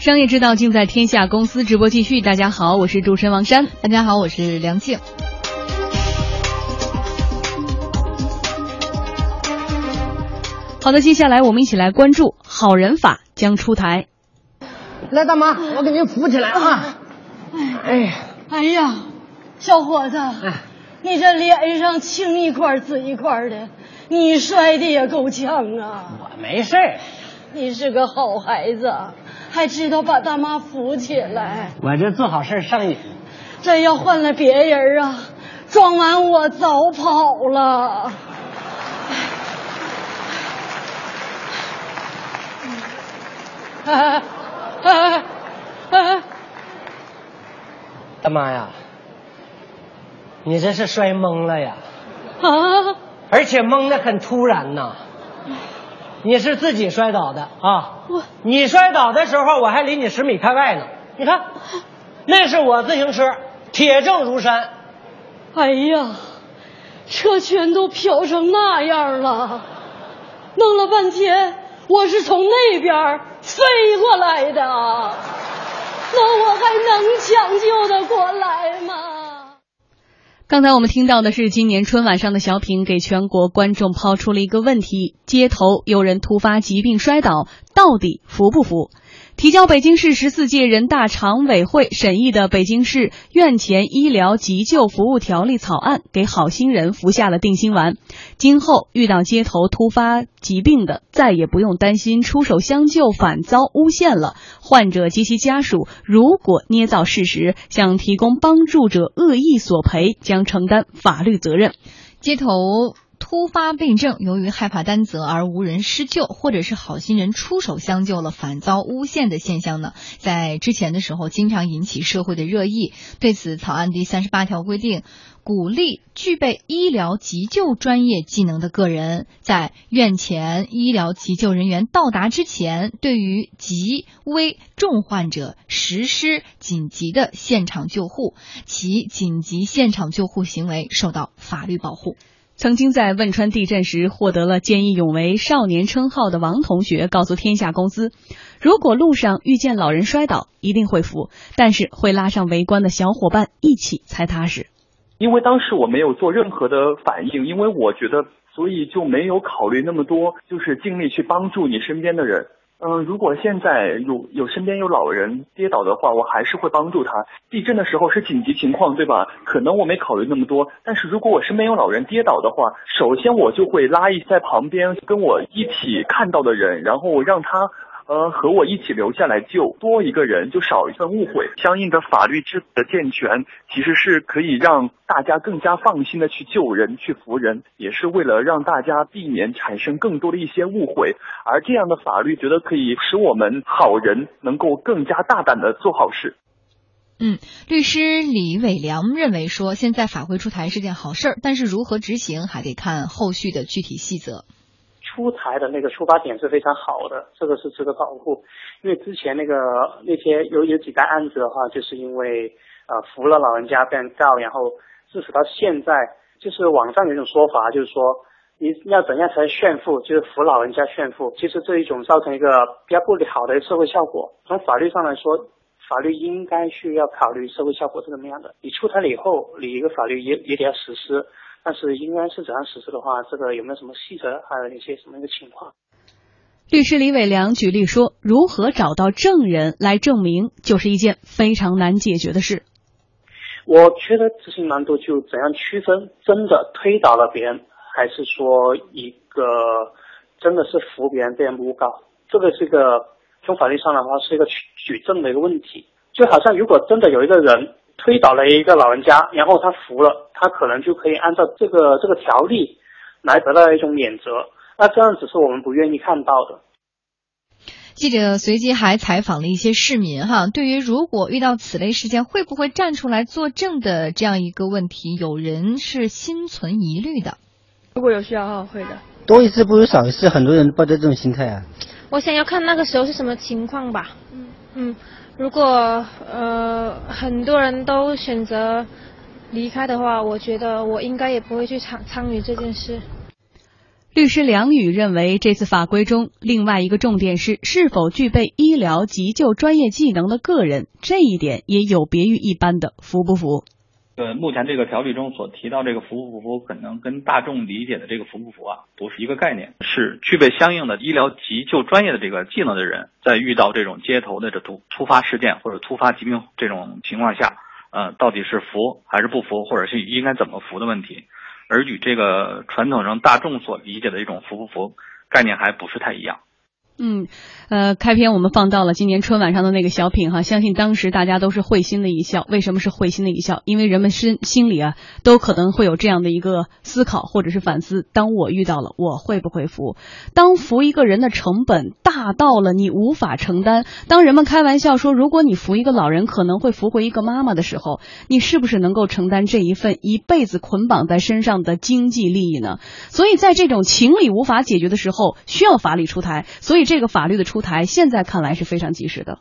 商业之道尽在天下公司直播继续。大家好，我是主持人王珊。大家好，我是梁静。好的，接下来我们一起来关注好人法将出台。来，大妈，我给您扶起来啊！哎，哎呀，小伙子，你这脸上青一块紫一块的，你摔的也够呛啊！我没事你是个好孩子，还知道把大妈扶起来。我这做好事上瘾。这要换了别人啊，撞完我早跑了。哎哎哎！大妈呀，你这是摔懵了呀？啊！而且懵的很突然呐。你是自己摔倒的啊？我，你摔倒的时候我还离你十米开外呢。你看，那是我自行车，铁证如山。哎呀，车圈都飘成那样了，弄了半天我是从那边飞过来的，那我还能抢救的过来吗？刚才我们听到的是今年春晚上的小品，给全国观众抛出了一个问题：街头有人突发疾病摔倒，到底扶不扶？提交北京市十四届人大常委会审议的《北京市院前医疗急救服务条例》草案，给好心人服下了定心丸。今后遇到街头突发疾病的，再也不用担心出手相救反遭诬陷了。患者及其家属如果捏造事实，向提供帮助者恶意索赔，将承担法律责任。街头。突发病症，由于害怕担责而无人施救，或者是好心人出手相救了反遭诬陷的现象呢，在之前的时候经常引起社会的热议。对此，草案第三十八条规定，鼓励具备医疗急救专业技能的个人，在院前医疗急救人员到达之前，对于急危重患者实施紧急的现场救护，其紧急现场救护行为受到法律保护。曾经在汶川地震时获得了见义勇为少年称号的王同学告诉天下公司，如果路上遇见老人摔倒，一定会扶，但是会拉上围观的小伙伴一起才踏实。因为当时我没有做任何的反应，因为我觉得，所以就没有考虑那么多，就是尽力去帮助你身边的人。嗯，如果现在有有身边有老人跌倒的话，我还是会帮助他。地震的时候是紧急情况，对吧？可能我没考虑那么多，但是如果我身边有老人跌倒的话，首先我就会拉一在旁边跟我一起看到的人，然后让他。呃，和我一起留下来救多一个人，就少一份误会。相应的法律制度的健全，其实是可以让大家更加放心的去救人、去扶人，也是为了让大家避免产生更多的一些误会。而这样的法律，觉得可以使我们好人能够更加大胆的做好事。嗯，律师李伟良认为说，现在法规出台是件好事儿，但是如何执行还得看后续的具体细则。出台的那个出发点是非常好的，这个是值得保护。因为之前那个那些有有几单案子的话，就是因为呃扶了老人家被人告，然后致使到现在，就是网上有一种说法，就是说你要怎样才炫富，就是扶老人家炫富。其实这一种造成一个比较不好的社会效果。从法律上来说，法律应该需要考虑社会效果是怎么样的。你出台了以后，你一个法律也也得要实施。但是应该是怎样实施的话，这个有没有什么细则，还有一些什么一个情况？律师李伟良举例说，如何找到证人来证明，就是一件非常难解决的事。我觉得执行难度就怎样区分，真的推倒了别人，还是说一个真的是扶别人被人诬告？这个是一个从法律上的话是一个举举证的一个问题。就好像如果真的有一个人。推倒了一个老人家，然后他服了，他可能就可以按照这个这个条例来得到一种免责。那这样子是我们不愿意看到的。记者随即还采访了一些市民，哈，对于如果遇到此类事件会不会站出来作证的这样一个问题，有人是心存疑虑的。如果有需要的话，会的。多一事不如少一事，很多人抱着这种心态啊。我想要看那个时候是什么情况吧。嗯嗯。如果呃很多人都选择离开的话，我觉得我应该也不会去参参与这件事。律师梁宇认为，这次法规中另外一个重点是是否具备医疗急救专业技能的个人，这一点也有别于一般的服不服。呃，目前这个条例中所提到这个服不服，可能跟大众理解的这个服不服啊，不是一个概念。是具备相应的医疗急救专业的这个技能的人，在遇到这种街头的这突突发事件或者突发疾病这种情况下，呃，到底是服还是不服，或者是应该怎么服的问题。而与这个传统上大众所理解的一种服不服概念还不是太一样。嗯，呃，开篇我们放到了今年春晚上的那个小品哈，相信当时大家都是会心的一笑。为什么是会心的一笑？因为人们心心里啊，都可能会有这样的一个思考或者是反思：当我遇到了，我会不会扶？当扶一个人的成本大到了你无法承担，当人们开玩笑说，如果你扶一个老人可能会扶回一个妈妈的时候，你是不是能够承担这一份一辈子捆绑在身上的经济利益呢？所以在这种情理无法解决的时候，需要法理出台。所以。这个法律的出台，现在看来是非常及时的。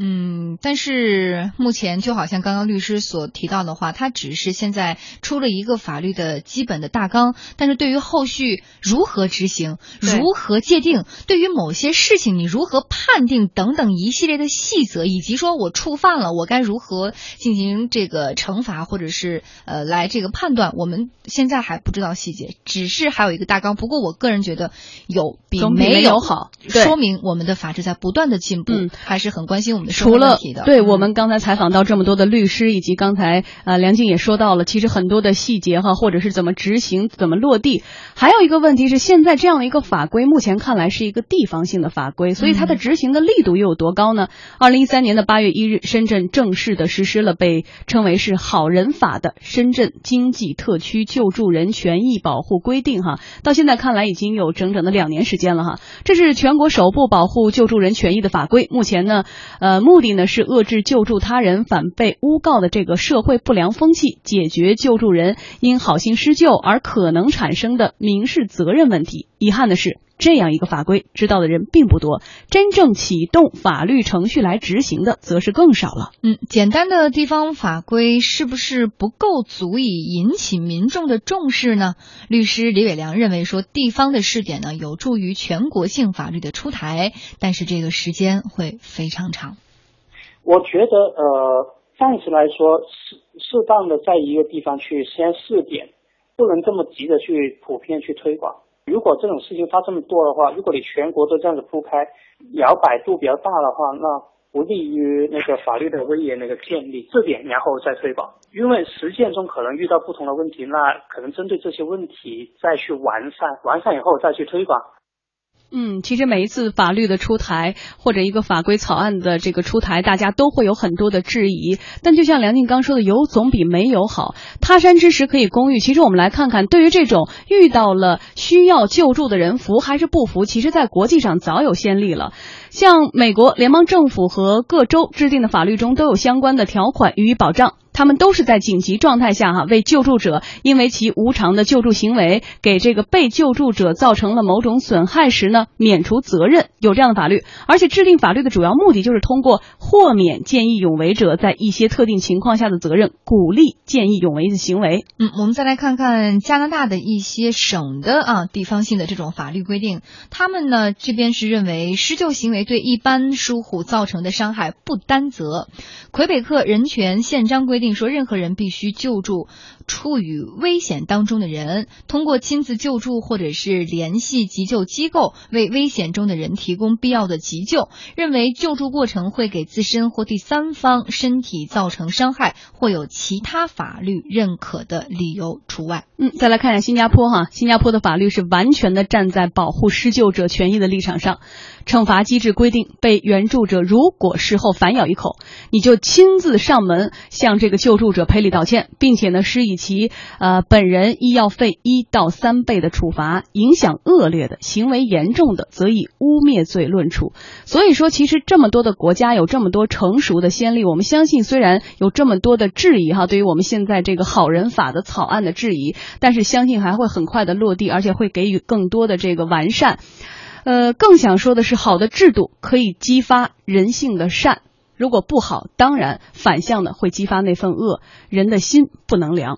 嗯，但是目前就好像刚刚律师所提到的话，它只是现在出了一个法律的基本的大纲，但是对于后续如何执行、如何界定，对于某些事情你如何判定等等一系列的细则，以及说我触犯了，我该如何进行这个惩罚，或者是呃来这个判断，我们现在还不知道细节，只是还有一个大纲。不过我个人觉得有比没有好，说明我们的法治在不断的进步，还是很关心我们。除了对我们刚才采访到这么多的律师，以及刚才呃梁静也说到了，其实很多的细节哈，或者是怎么执行、怎么落地，还有一个问题是，现在这样的一个法规，目前看来是一个地方性的法规，所以它的执行的力度又有多高呢？二零一三年的八月一日，深圳正式的实施了被称为是“好人法”的《深圳经济特区救助人权益保护规定》哈，到现在看来已经有整整的两年时间了哈，这是全国首部保护救助人权益的法规，目前呢，呃。目的呢是遏制救助他人反被诬告的这个社会不良风气，解决救助人因好心施救而可能产生的民事责任问题。遗憾的是。这样一个法规，知道的人并不多，真正启动法律程序来执行的，则是更少了。嗯，简单的地方法规是不是不够足以引起民众的重视呢？律师李伟良认为说，地方的试点呢，有助于全国性法律的出台，但是这个时间会非常长。我觉得，呃，暂时来说，适适当的在一个地方去先试点，不能这么急着去普遍去推广。如果这种事情发这么多的话，如果你全国都这样子铺开，摇摆度比较大的话，那不利于那个法律的威严那个建立。这点然后再推广，因为实践中可能遇到不同的问题，那可能针对这些问题再去完善，完善以后再去推广。嗯，其实每一次法律的出台或者一个法规草案的这个出台，大家都会有很多的质疑。但就像梁静刚说的，有总比没有好。他山之石可以攻玉。其实我们来看看，对于这种遇到了需要救助的人，服还是不服？其实，在国际上早有先例了。像美国联邦政府和各州制定的法律中都有相关的条款予以保障。他们都是在紧急状态下，哈，为救助者因为其无偿的救助行为给这个被救助者造成了某种损害时呢，免除责任，有这样的法律。而且制定法律的主要目的就是通过豁免见义勇为者在一些特定情况下的责任，鼓励见义勇为的行为。嗯，我们再来看看加拿大的一些省的啊地方性的这种法律规定，他们呢这边是认为施救行为对一般疏忽造成的伤害不担责。魁北克人权宪章规定。说任何人必须救助处于危险当中的人，通过亲自救助或者是联系急救机构，为危险中的人提供必要的急救。认为救助过程会给自身或第三方身体造成伤害，或有其他法律认可的理由除外。嗯，再来看一下新加坡哈，新加坡的法律是完全的站在保护施救者权益的立场上。惩罚机制规定，被援助者如果事后反咬一口，你就亲自上门向这个救助者赔礼道歉，并且呢，施以其呃本人医药费一到三倍的处罚。影响恶劣的行为严重的，则以污蔑罪论处。所以说，其实这么多的国家有这么多成熟的先例，我们相信，虽然有这么多的质疑哈，对于我们现在这个好人法的草案的质疑，但是相信还会很快的落地，而且会给予更多的这个完善。呃，更想说的是，好的制度可以激发人性的善，如果不好，当然反向的会激发那份恶。人的心不能凉。